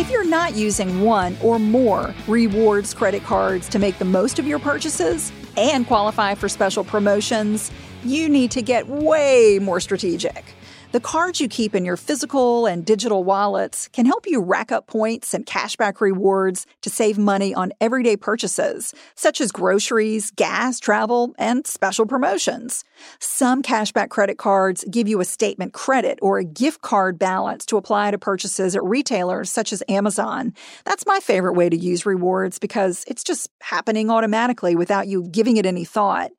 If you're not using one or more rewards credit cards to make the most of your purchases and qualify for special promotions, you need to get way more strategic. The cards you keep in your physical and digital wallets can help you rack up points and cashback rewards to save money on everyday purchases, such as groceries, gas, travel, and special promotions. Some cashback credit cards give you a statement credit or a gift card balance to apply to purchases at retailers such as Amazon. That's my favorite way to use rewards because it's just happening automatically without you giving it any thought.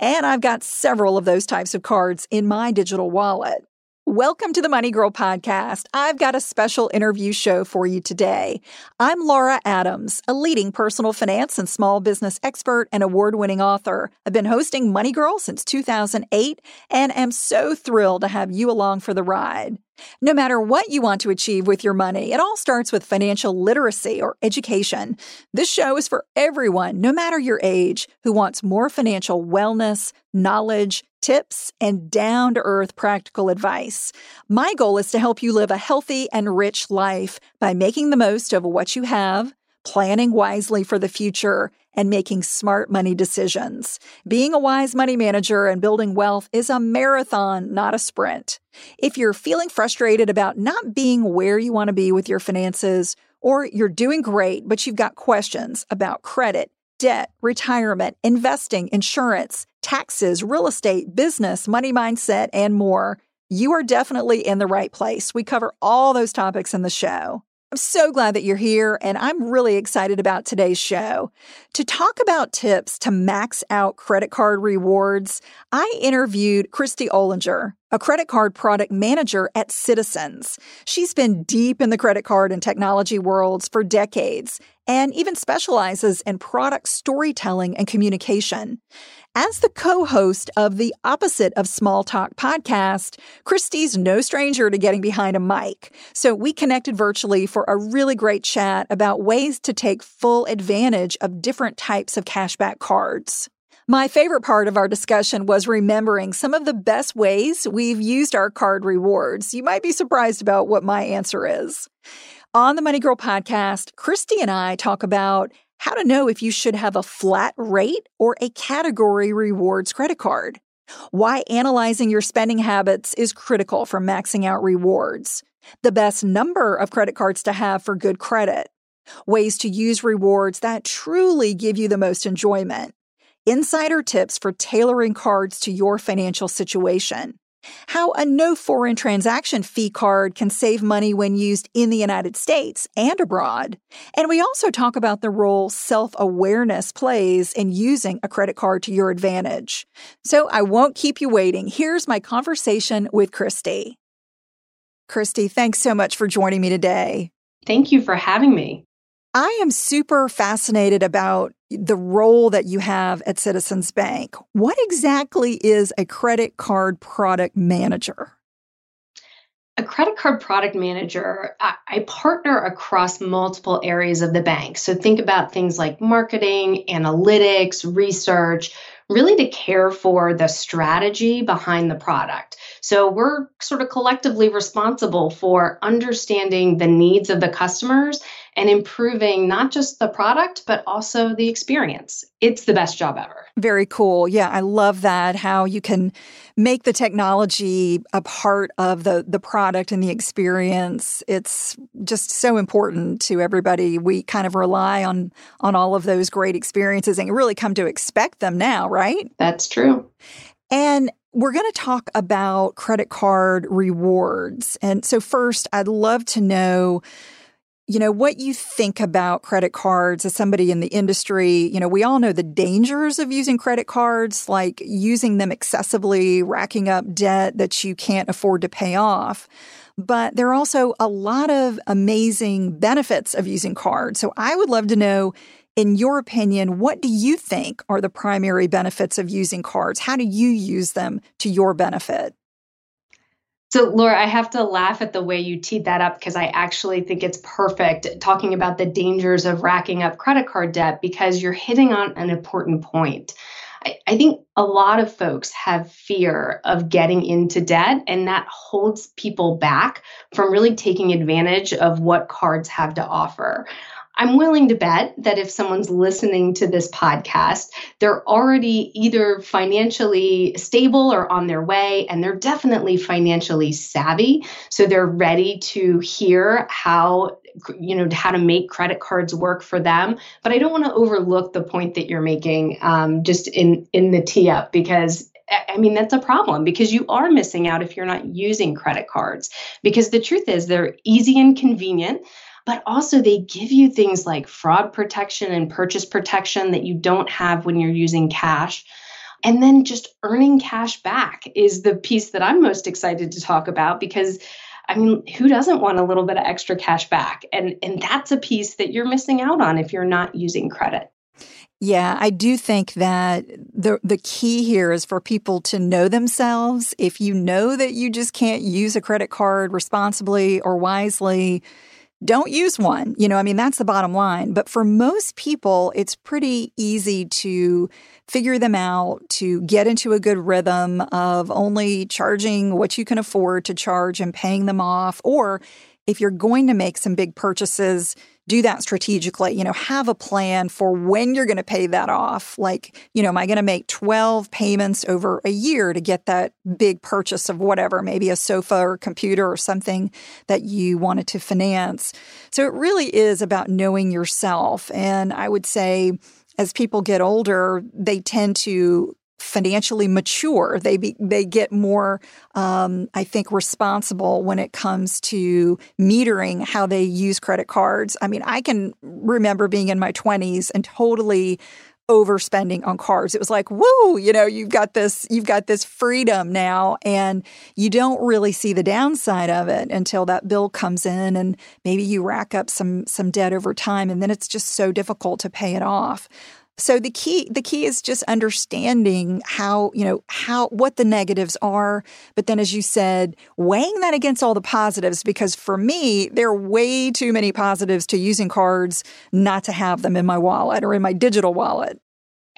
And I've got several of those types of cards in my digital wallet. Welcome to the Money Girl podcast. I've got a special interview show for you today. I'm Laura Adams, a leading personal finance and small business expert and award winning author. I've been hosting Money Girl since 2008 and am so thrilled to have you along for the ride. No matter what you want to achieve with your money, it all starts with financial literacy or education. This show is for everyone, no matter your age, who wants more financial wellness, knowledge, tips, and down to earth practical advice. My goal is to help you live a healthy and rich life by making the most of what you have, planning wisely for the future, and making smart money decisions. Being a wise money manager and building wealth is a marathon, not a sprint. If you're feeling frustrated about not being where you want to be with your finances, or you're doing great, but you've got questions about credit, debt, retirement, investing, insurance, taxes, real estate, business, money mindset, and more, you are definitely in the right place. We cover all those topics in the show. I'm so glad that you're here, and I'm really excited about today's show. To talk about tips to max out credit card rewards, I interviewed Christy Olinger, a credit card product manager at Citizens. She's been deep in the credit card and technology worlds for decades and even specializes in product storytelling and communication. As the co host of the Opposite of Small Talk podcast, Christy's no stranger to getting behind a mic. So we connected virtually for a really great chat about ways to take full advantage of different types of cashback cards. My favorite part of our discussion was remembering some of the best ways we've used our card rewards. You might be surprised about what my answer is. On the Money Girl podcast, Christy and I talk about how to know if you should have a flat rate or a category rewards credit card, why analyzing your spending habits is critical for maxing out rewards, the best number of credit cards to have for good credit, ways to use rewards that truly give you the most enjoyment, insider tips for tailoring cards to your financial situation, how a no foreign transaction fee card can save money when used in the United States and abroad. And we also talk about the role self awareness plays in using a credit card to your advantage. So I won't keep you waiting. Here's my conversation with Christy. Christy, thanks so much for joining me today. Thank you for having me. I am super fascinated about the role that you have at Citizens Bank. What exactly is a credit card product manager? A credit card product manager, I, I, partner across multiple areas of the bank. So think about things like marketing, analytics, research, really to care for the strategy behind the product. So we're sort of collectively responsible for understanding the needs of the customers and improving not just the product, but also the experience. It's the best job ever. Very cool. Yeah, I love that. How you can make the technology a part of the, the product and the experience. It's just so important to everybody. We kind of rely on on all of those great experiences and really come to expect them now, right? That's true. And we're going to talk about credit card rewards. And so, first, I'd love to know you know what you think about credit cards as somebody in the industry you know we all know the dangers of using credit cards like using them excessively racking up debt that you can't afford to pay off but there are also a lot of amazing benefits of using cards so i would love to know in your opinion, what do you think are the primary benefits of using cards? How do you use them to your benefit? So, Laura, I have to laugh at the way you teed that up because I actually think it's perfect talking about the dangers of racking up credit card debt because you're hitting on an important point. I, I think a lot of folks have fear of getting into debt, and that holds people back from really taking advantage of what cards have to offer. I'm willing to bet that if someone's listening to this podcast, they're already either financially stable or on their way, and they're definitely financially savvy. So they're ready to hear how you know how to make credit cards work for them but i don't want to overlook the point that you're making um, just in in the tee up because I mean, that's a problem because you are missing out if you're not using credit cards. Because the truth is, they're easy and convenient but also they give you things like fraud protection and purchase protection that you don't have when you're using cash. And then just earning cash back is the piece that I'm most excited to talk about because I mean, who doesn't want a little bit of extra cash back? And and that's a piece that you're missing out on if you're not using credit. Yeah, I do think that the the key here is for people to know themselves. If you know that you just can't use a credit card responsibly or wisely, don't use one. You know, I mean, that's the bottom line. But for most people, it's pretty easy to figure them out, to get into a good rhythm of only charging what you can afford to charge and paying them off. Or if you're going to make some big purchases, do that strategically. You know, have a plan for when you're going to pay that off. Like, you know, am I going to make 12 payments over a year to get that big purchase of whatever, maybe a sofa or computer or something that you wanted to finance? So it really is about knowing yourself. And I would say, as people get older, they tend to financially mature. They be, they get more, um, I think, responsible when it comes to metering how they use credit cards. I mean, I can remember being in my twenties and totally overspending on cards. It was like, woo, you know, you've got this, you've got this freedom now, and you don't really see the downside of it until that bill comes in, and maybe you rack up some some debt over time, and then it's just so difficult to pay it off. So the key the key is just understanding how, you know, how what the negatives are, but then as you said, weighing that against all the positives because for me, there are way too many positives to using cards not to have them in my wallet or in my digital wallet.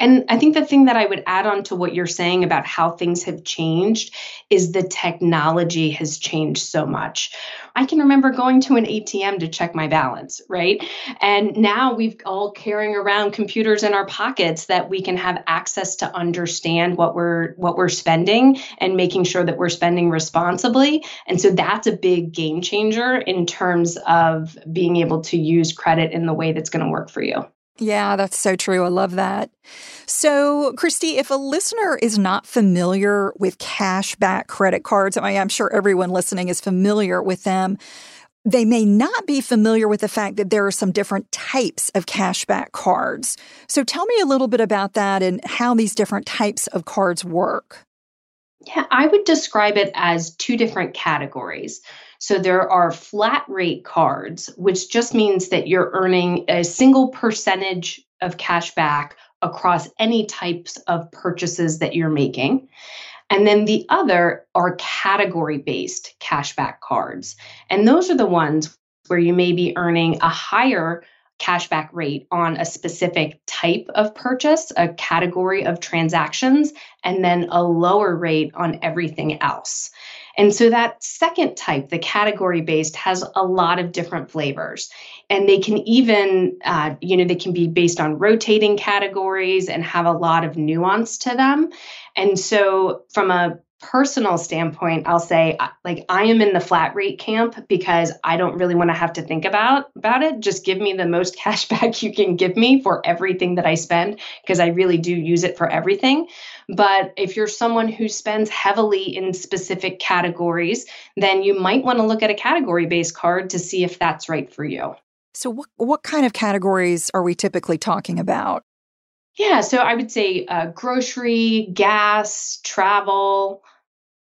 And I think the thing that I would add on to what you're saying about how things have changed is the technology has changed so much. I can remember going to an ATM to check my balance, right? And now we've all carrying around computers in our pockets that we can have access to understand what we're what we're spending and making sure that we're spending responsibly. And so that's a big game changer in terms of being able to use credit in the way that's going to work for you. Yeah, that's so true. I love that. So, Christy, if a listener is not familiar with cashback credit cards, I mean, I'm sure everyone listening is familiar with them. They may not be familiar with the fact that there are some different types of cashback cards. So, tell me a little bit about that and how these different types of cards work. Yeah, I would describe it as two different categories. So there are flat rate cards, which just means that you're earning a single percentage of cash back across any types of purchases that you're making. And then the other are category based cashback cards. And those are the ones where you may be earning a higher cashback rate on a specific type of purchase, a category of transactions, and then a lower rate on everything else. And so that second type, the category based, has a lot of different flavors. And they can even, uh, you know, they can be based on rotating categories and have a lot of nuance to them. And so, from a personal standpoint, I'll say uh, like I am in the flat rate camp because I don't really want to have to think about about it. Just give me the most cash back you can give me for everything that I spend because I really do use it for everything. But if you're someone who spends heavily in specific categories, then you might want to look at a category based card to see if that's right for you. So what what kind of categories are we typically talking about? Yeah, so I would say uh, grocery, gas, travel,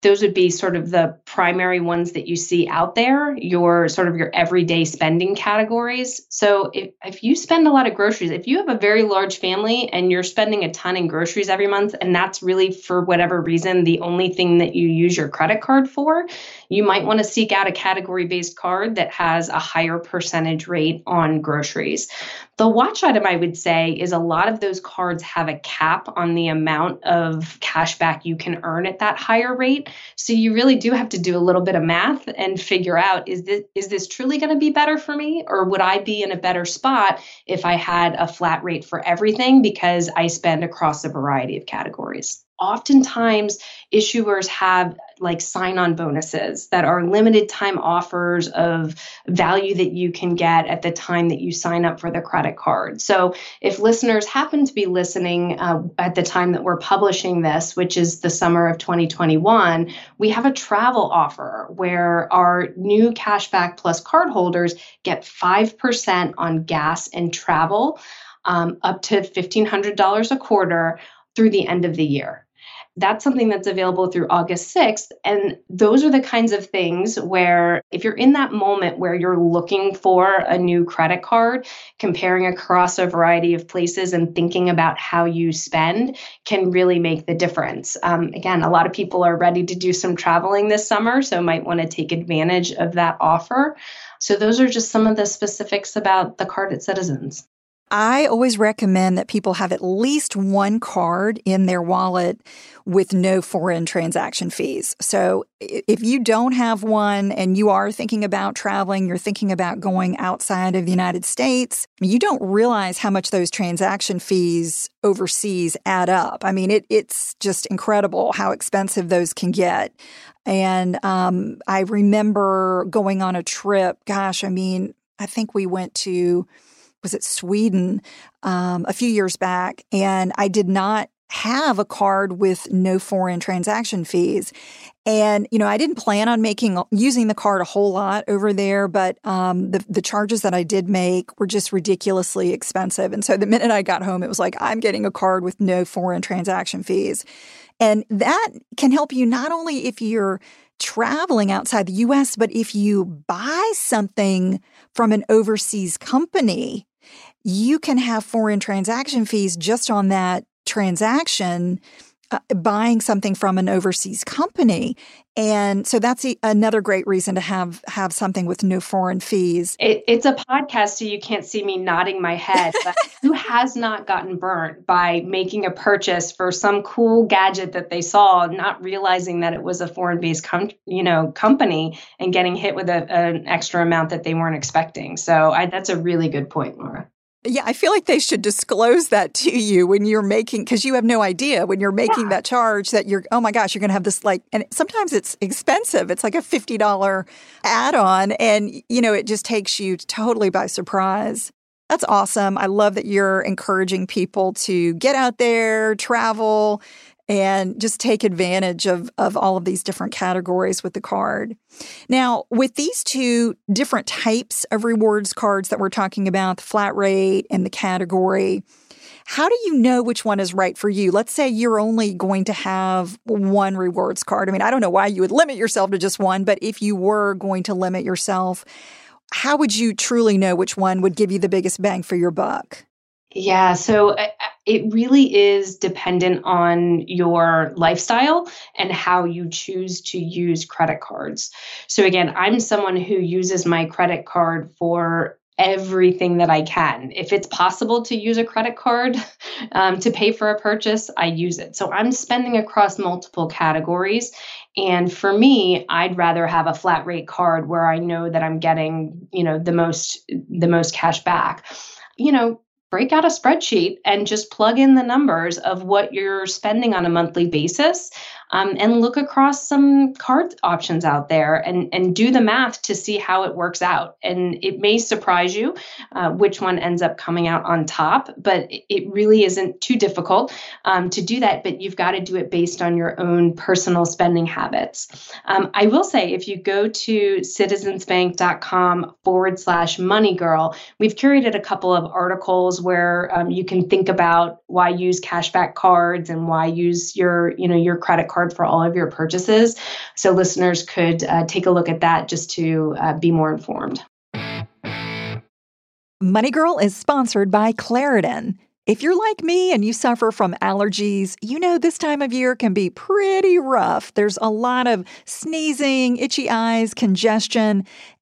those would be sort of the primary ones that you see out there your sort of your everyday spending categories. So if, if you spend a lot of groceries if you have a very large family and you're spending a ton in groceries every month and that's really for whatever reason the only thing that you use your credit card for you might want to seek out a category based card that has a higher percentage rate on groceries the watch item I would say is a lot of those cards have a cap on the amount of cash back you can earn at that higher rate. So you really do have to do a little bit of math and figure out is this is this truly going to be better for me or would I be in a better spot if I had a flat rate for everything because I spend across a variety of categories oftentimes issuers have like sign on bonuses that are limited time offers of value that you can get at the time that you sign up for the credit card. So, if listeners happen to be listening uh, at the time that we're publishing this, which is the summer of 2021, we have a travel offer where our new Cashback Plus cardholders get 5% on gas and travel. Um, up to $1,500 a quarter through the end of the year that's something that's available through August 6th. And those are the kinds of things where, if you're in that moment where you're looking for a new credit card, comparing across a variety of places and thinking about how you spend can really make the difference. Um, again, a lot of people are ready to do some traveling this summer, so might want to take advantage of that offer. So, those are just some of the specifics about the card at Citizens. I always recommend that people have at least one card in their wallet with no foreign transaction fees. So if you don't have one and you are thinking about traveling, you're thinking about going outside of the United States, you don't realize how much those transaction fees overseas add up. I mean, it, it's just incredible how expensive those can get. And um, I remember going on a trip, gosh, I mean, I think we went to was it Sweden um, a few years back, and I did not have a card with no foreign transaction fees. And you know, I didn't plan on making using the card a whole lot over there, but um, the the charges that I did make were just ridiculously expensive. And so the minute I got home, it was like I'm getting a card with no foreign transaction fees, and that can help you not only if you're traveling outside the US, but if you buy something from an overseas company you can have foreign transaction fees just on that transaction uh, buying something from an overseas company. And so that's a, another great reason to have have something with no foreign fees. It, it's a podcast so you can't see me nodding my head but who has not gotten burnt by making a purchase for some cool gadget that they saw not realizing that it was a foreign based com- you know company and getting hit with a, an extra amount that they weren't expecting? So I, that's a really good point laura yeah, I feel like they should disclose that to you when you're making, because you have no idea when you're making yeah. that charge that you're, oh my gosh, you're going to have this like, and sometimes it's expensive. It's like a $50 add on, and, you know, it just takes you totally by surprise. That's awesome. I love that you're encouraging people to get out there, travel, and just take advantage of, of all of these different categories with the card. Now, with these two different types of rewards cards that we're talking about, the flat rate and the category, how do you know which one is right for you? Let's say you're only going to have one rewards card. I mean, I don't know why you would limit yourself to just one, but if you were going to limit yourself, how would you truly know which one would give you the biggest bang for your buck? Yeah, so uh, uh, it really is dependent on your lifestyle and how you choose to use credit cards. So, again, I'm someone who uses my credit card for everything that I can. If it's possible to use a credit card um, to pay for a purchase, I use it. So I'm spending across multiple categories. And for me, I'd rather have a flat rate card where I know that I'm getting, you know, the most the most cash back. You know, break out a spreadsheet and just plug in the numbers of what you're spending on a monthly basis um, and look across some card options out there and, and do the math to see how it works out. And it may surprise you uh, which one ends up coming out on top, but it really isn't too difficult um, to do that. But you've got to do it based on your own personal spending habits. Um, I will say if you go to citizensbank.com forward slash money girl, we've curated a couple of articles where um, you can think about why use cashback cards and why use your, you know, your credit card card for all of your purchases. So listeners could uh, take a look at that just to uh, be more informed. Money Girl is sponsored by Claritin. If you're like me and you suffer from allergies, you know this time of year can be pretty rough. There's a lot of sneezing, itchy eyes, congestion,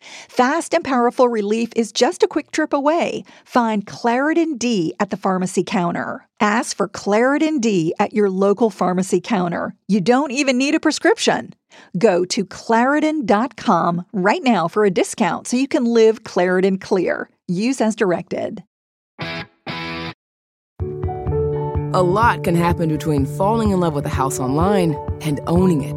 Fast and powerful relief is just a quick trip away. Find Claritin D at the pharmacy counter. Ask for Claritin D at your local pharmacy counter. You don't even need a prescription. Go to Claritin.com right now for a discount so you can live Claritin clear. Use as directed. A lot can happen between falling in love with a house online and owning it,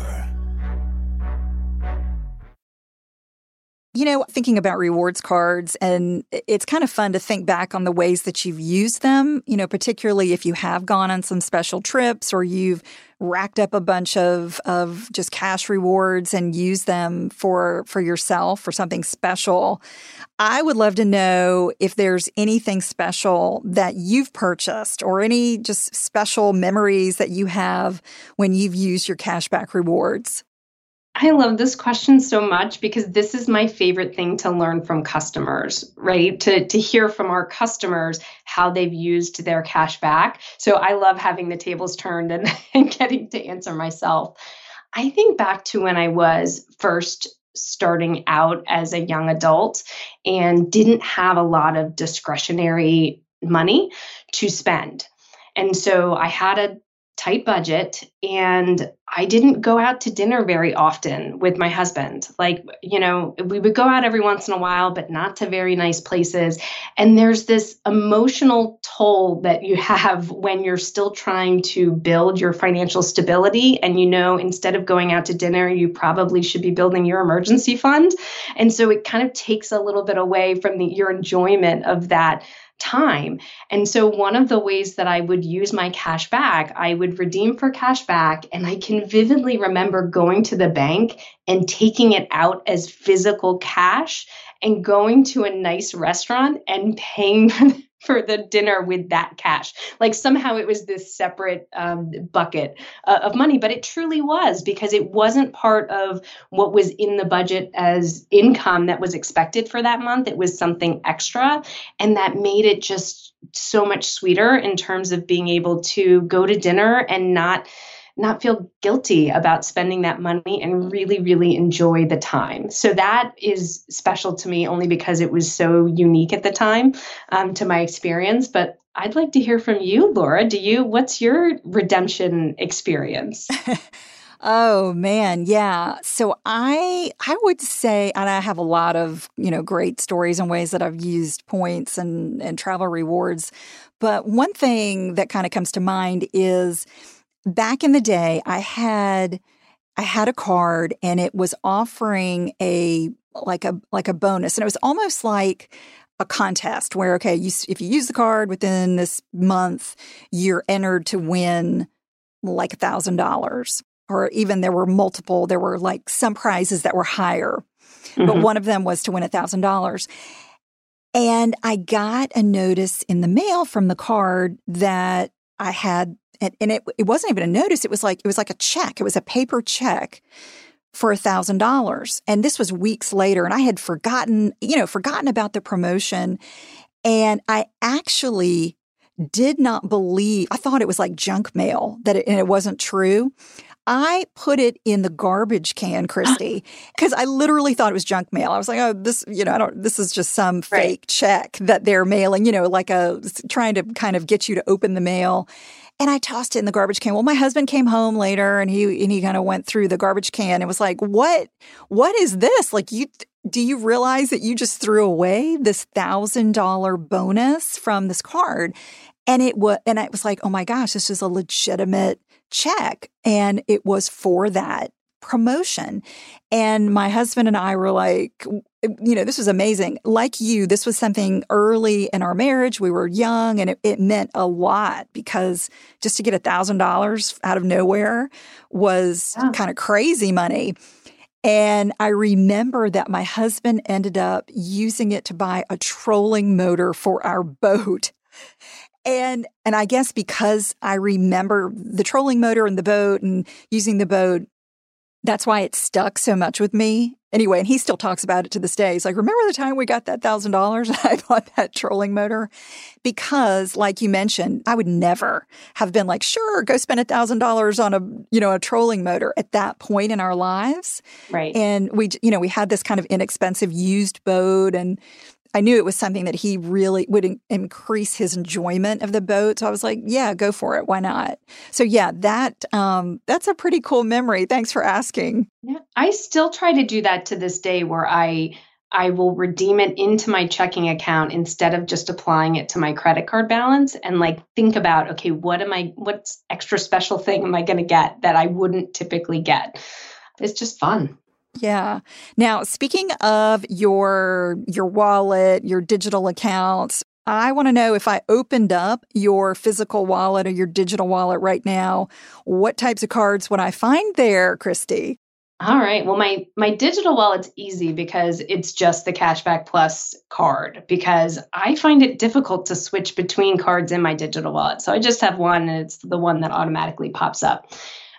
You know, thinking about rewards cards, and it's kind of fun to think back on the ways that you've used them, you know, particularly if you have gone on some special trips or you've racked up a bunch of of just cash rewards and use them for for yourself for something special. I would love to know if there's anything special that you've purchased or any just special memories that you have when you've used your cashback rewards. I love this question so much because this is my favorite thing to learn from customers, right? To, to hear from our customers how they've used their cash back. So I love having the tables turned and, and getting to answer myself. I think back to when I was first starting out as a young adult and didn't have a lot of discretionary money to spend. And so I had a tight budget and I didn't go out to dinner very often with my husband. Like, you know, we would go out every once in a while, but not to very nice places. And there's this emotional toll that you have when you're still trying to build your financial stability. And you know, instead of going out to dinner, you probably should be building your emergency fund. And so it kind of takes a little bit away from the, your enjoyment of that time. And so one of the ways that I would use my cash back, I would redeem for cash back. And I can vividly remember going to the bank and taking it out as physical cash and going to a nice restaurant and paying for the dinner with that cash. Like somehow it was this separate um, bucket uh, of money, but it truly was because it wasn't part of what was in the budget as income that was expected for that month. It was something extra. And that made it just so much sweeter in terms of being able to go to dinner and not not feel guilty about spending that money and really, really enjoy the time. So that is special to me only because it was so unique at the time um, to my experience. But I'd like to hear from you, Laura. Do you, what's your redemption experience? Oh man, yeah. So I I would say and I have a lot of, you know, great stories and ways that I've used points and and travel rewards. But one thing that kind of comes to mind is back in the day I had I had a card and it was offering a like a like a bonus and it was almost like a contest where okay, you, if you use the card within this month, you're entered to win like a thousand dollars or even there were multiple, there were like some prizes that were higher, mm-hmm. but one of them was to win a $1,000. And I got a notice in the mail from the card that I had, and, and it, it wasn't even a notice. It was like, it was like a check. It was a paper check for a thousand dollars. And this was weeks later. And I had forgotten, you know, forgotten about the promotion. And I actually did not believe, I thought it was like junk mail that it, and it wasn't true. I put it in the garbage can, Christy, because I literally thought it was junk mail. I was like, oh, this, you know, I don't, this is just some fake right. check that they're mailing, you know, like a trying to kind of get you to open the mail. And I tossed it in the garbage can. Well, my husband came home later and he and he kind of went through the garbage can and was like, "What? What is this? Like you do you realize that you just threw away this $1000 bonus from this card?" And it was and I was like, "Oh my gosh, this is a legitimate check. And it was for that promotion. And my husband and I were like, you know, this was amazing. Like you, this was something early in our marriage. We were young and it, it meant a lot because just to get a thousand dollars out of nowhere was yeah. kind of crazy money. And I remember that my husband ended up using it to buy a trolling motor for our boat. And and I guess because I remember the trolling motor and the boat and using the boat, that's why it stuck so much with me. Anyway, and he still talks about it to this day. He's like, remember the time we got that thousand dollars? I bought that trolling motor because, like you mentioned, I would never have been like, sure, go spend a thousand dollars on a you know a trolling motor at that point in our lives. Right. And we, you know, we had this kind of inexpensive used boat, and I knew it was something that he really would in- increase his enjoyment of the boat. So I was like, yeah, go for it. Why not? So yeah, that um, that's a pretty cool memory. Thanks for asking. Yeah, I still try to do that to this day, where I I will redeem it into my checking account instead of just applying it to my credit card balance and like think about, okay, what am I, what's extra special thing am I going to get that I wouldn't typically get? It's just fun. Yeah. Now, speaking of your your wallet, your digital accounts, I want to know if I opened up your physical wallet or your digital wallet right now, what types of cards would I find there, Christy? All right. Well, my my digital wallet's easy because it's just the Cashback Plus card because I find it difficult to switch between cards in my digital wallet. So I just have one and it's the one that automatically pops up.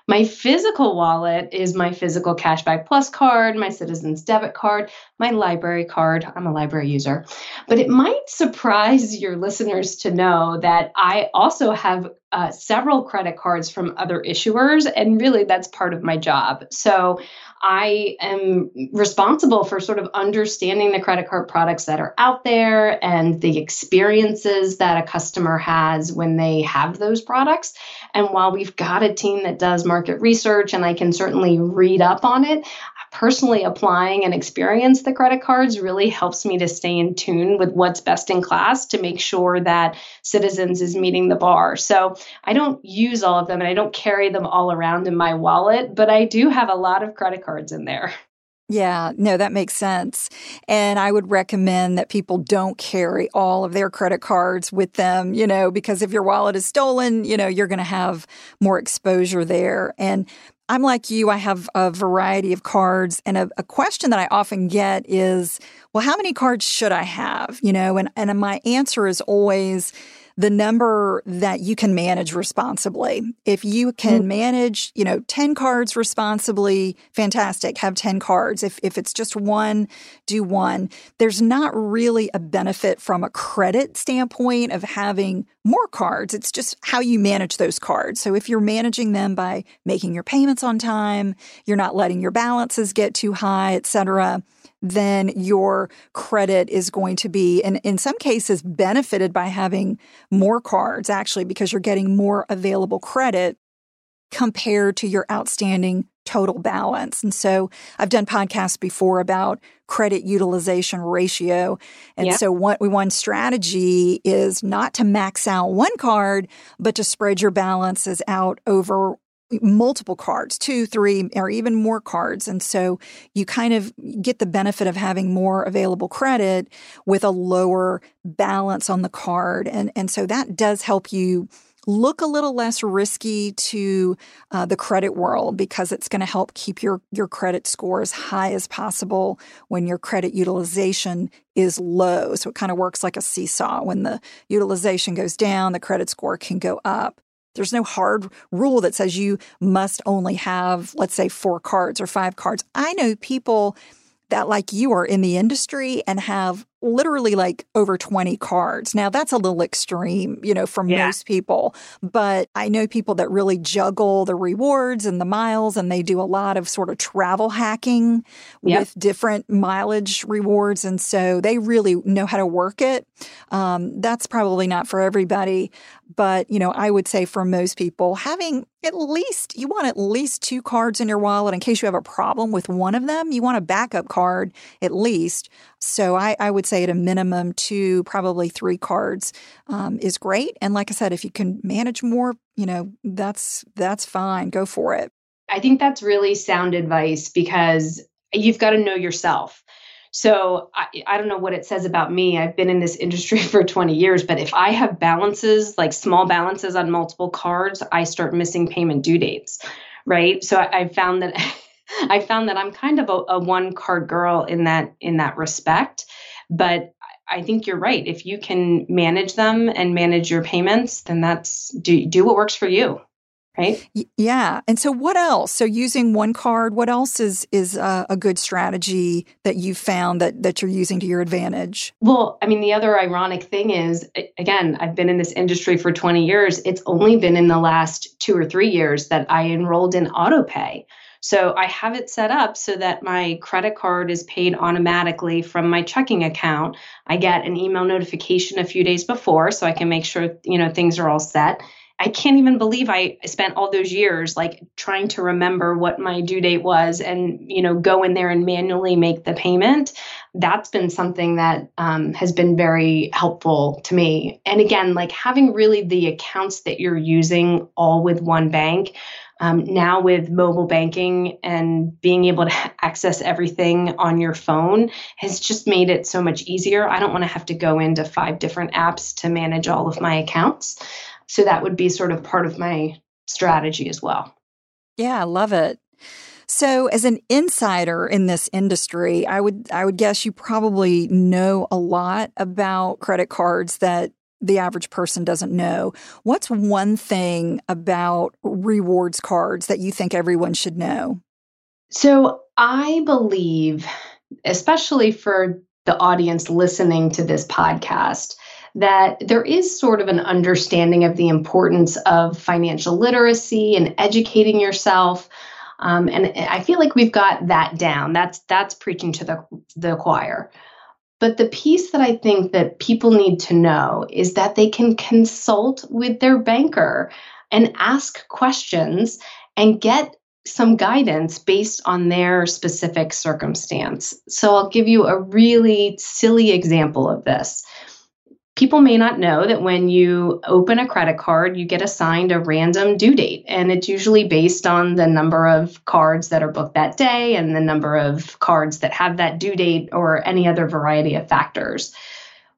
My physical wallet is my physical Cashback Plus card, my Citizens debit card, my library card. I'm a library user. But it might surprise your listeners to know that I also have uh, several credit cards from other issuers, and really that's part of my job. So I am responsible for sort of understanding the credit card products that are out there and the experiences that a customer has when they have those products. And while we've got a team that does market research and I can certainly read up on it, personally applying and experience the credit cards really helps me to stay in tune with what's best in class to make sure that Citizens is meeting the bar. So I don't use all of them and I don't carry them all around in my wallet, but I do have a lot of credit cards in there. Yeah, no, that makes sense. And I would recommend that people don't carry all of their credit cards with them, you know, because if your wallet is stolen, you know, you're going to have more exposure there. And I'm like you, I have a variety of cards. And a, a, question that I often get is well, how many cards should I have? You know, and, and my answer is always, the number that you can manage responsibly. If you can mm-hmm. manage, you know, 10 cards responsibly, fantastic, have 10 cards. If, if it's just one, do one. There's not really a benefit from a credit standpoint of having more cards. It's just how you manage those cards. So if you're managing them by making your payments on time, you're not letting your balances get too high, et cetera then your credit is going to be, and in some cases, benefited by having more cards actually because you're getting more available credit compared to your outstanding total balance. And so I've done podcasts before about credit utilization ratio. And yep. so what we one strategy is not to max out one card, but to spread your balances out over multiple cards, two, three, or even more cards. And so you kind of get the benefit of having more available credit with a lower balance on the card. And, and so that does help you look a little less risky to uh, the credit world because it's going to help keep your, your credit score as high as possible when your credit utilization is low. So it kind of works like a seesaw. When the utilization goes down, the credit score can go up. There's no hard rule that says you must only have, let's say, four cards or five cards. I know people that, like you, are in the industry and have literally like over 20 cards. Now that's a little extreme, you know, for yeah. most people, but I know people that really juggle the rewards and the miles and they do a lot of sort of travel hacking yep. with different mileage rewards. And so they really know how to work it. Um, that's probably not for everybody, but, you know, I would say for most people, having at least, you want at least two cards in your wallet in case you have a problem with one of them. You want a backup card at least. So I, I would say at a minimum two, probably three cards um, is great. And like I said, if you can manage more, you know, that's that's fine. Go for it. I think that's really sound advice because you've got to know yourself. So I, I don't know what it says about me. I've been in this industry for 20 years, but if I have balances, like small balances on multiple cards, I start missing payment due dates, right? So I, found that I found that I'm kind of a, a one card girl in that in that respect. But I think you're right. If you can manage them and manage your payments, then that's do do what works for you right? Yeah. And so what else? So using one card what else is is a, a, good strategy that you found that that you're using to your advantage? Well i mean the other ironic thing is again i've been in this industry for 20 years. It's only been in the last two or three years that i enrolled in autopay so I have it set up so that my credit card is paid automatically from my checking account. I get an email notification a few days before so I can make sure, you know, things are all set. I can't even believe I spent all those years like trying to remember what my due date was and you know go in there and manually make the payment. That's been something that um, has been very helpful to me. And again, like having really the accounts that you're using all with one bank um, now, with mobile banking and being able to access everything on your phone, has just made it so much easier. I don't want to have to go into five different apps to manage all of my accounts. So, that would be sort of part of my strategy as well. Yeah, I love it. So, as an insider in this industry, I would I would guess you probably know a lot about credit cards that the average person doesn't know. What's one thing about rewards cards that you think everyone should know? So, I believe, especially for the audience listening to this podcast, that there is sort of an understanding of the importance of financial literacy and educating yourself. Um, and I feel like we've got that down. That's that's preaching to the the choir. But the piece that I think that people need to know is that they can consult with their banker and ask questions and get some guidance based on their specific circumstance. So I'll give you a really silly example of this people may not know that when you open a credit card, you get assigned a random due date. And it's usually based on the number of cards that are booked that day and the number of cards that have that due date or any other variety of factors.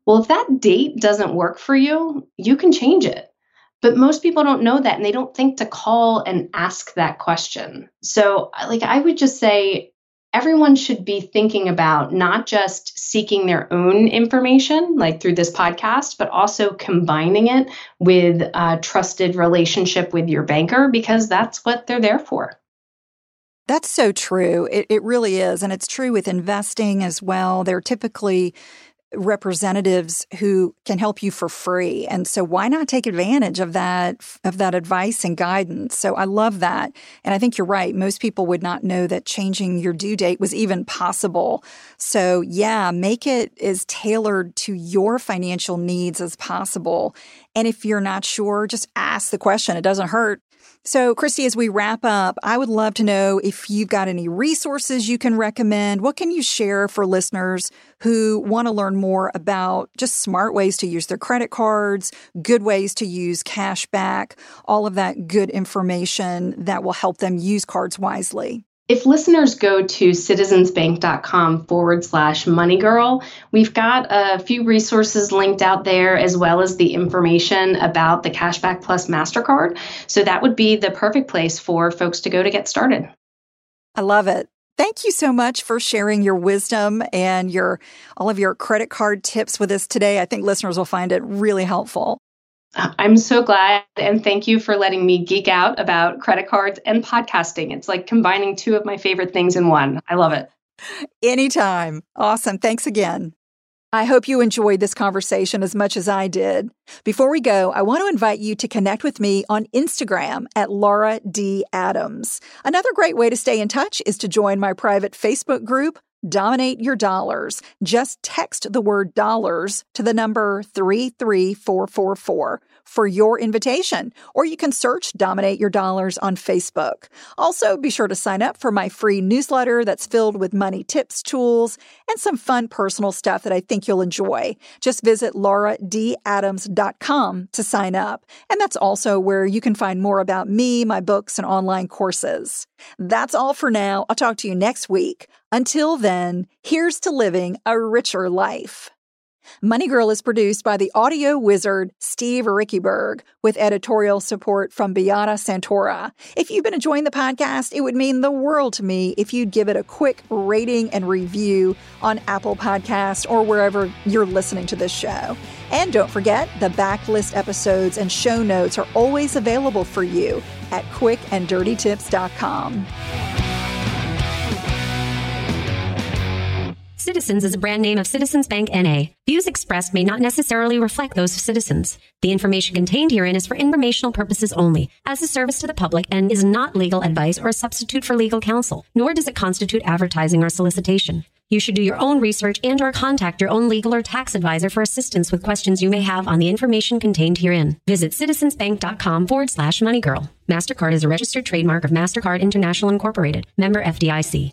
Well, if that date doesn't work for you, you can change it. But most people don't know that and they don't think to call and ask that question. So, like, I would just say everyone should be thinking about not just seeking their own information, like through this podcast, but also combining it with a trusted relationship with your banker because that's what they're there for. That's so true. It, it really is. And it's true with investing as well. They're typically representatives who can help you for free. And so why not take advantage of that of that advice and guidance? So I love that. And I think you're right. Most people would not know that changing your due date was even possible. So yeah, make it as tailored to your financial needs as possible. And if you're not sure, just ask the question. It doesn't hurt. So, Christy, as we wrap up, I would love to know if you've got any resources you can recommend. What can you share for listeners who want to learn more about just smart ways to use their credit cards, good ways to use cash back, all of that good information that will help them use cards wisely? If listeners go to citizensbank.com forward slash money girl, we've got a few resources linked out there as well as the information about the Cashback Plus MasterCard. So that would be the perfect place for folks to go to get started. I love it. Thank you so much for sharing your wisdom and your all of your credit card tips with us today. I think listeners will find it really helpful. I'm so glad and thank you for letting me geek out about credit cards and podcasting. It's like combining two of my favorite things in one. I love it. Anytime. Awesome. Thanks again. I hope you enjoyed this conversation as much as I did. Before we go, I want to invite you to connect with me on Instagram at Laura D. Adams. Another great way to stay in touch is to join my private Facebook group, Dominate Your Dollars. Just text the word dollars to the number 33444 for your invitation, or you can search Dominate Your Dollars on Facebook. Also, be sure to sign up for my free newsletter that's filled with money tips, tools, and some fun personal stuff that I think you'll enjoy. Just visit lauradadams.com to sign up. And that's also where you can find more about me, my books, and online courses. That's all for now. I'll talk to you next week. Until then, here's to living a richer life. Money Girl is produced by the audio wizard Steve Riekeberg with editorial support from Beata Santora. If you've been enjoying the podcast, it would mean the world to me if you'd give it a quick rating and review on Apple Podcasts or wherever you're listening to this show. And don't forget, the backlist episodes and show notes are always available for you at quickanddirtytips.com. Citizens is a brand name of Citizens Bank NA. Views expressed may not necessarily reflect those of Citizens. The information contained herein is for informational purposes only, as a service to the public, and is not legal advice or a substitute for legal counsel, nor does it constitute advertising or solicitation. You should do your own research and or contact your own legal or tax advisor for assistance with questions you may have on the information contained herein. Visit citizensbank.com forward slash moneygirl. MasterCard is a registered trademark of MasterCard International Incorporated, member FDIC.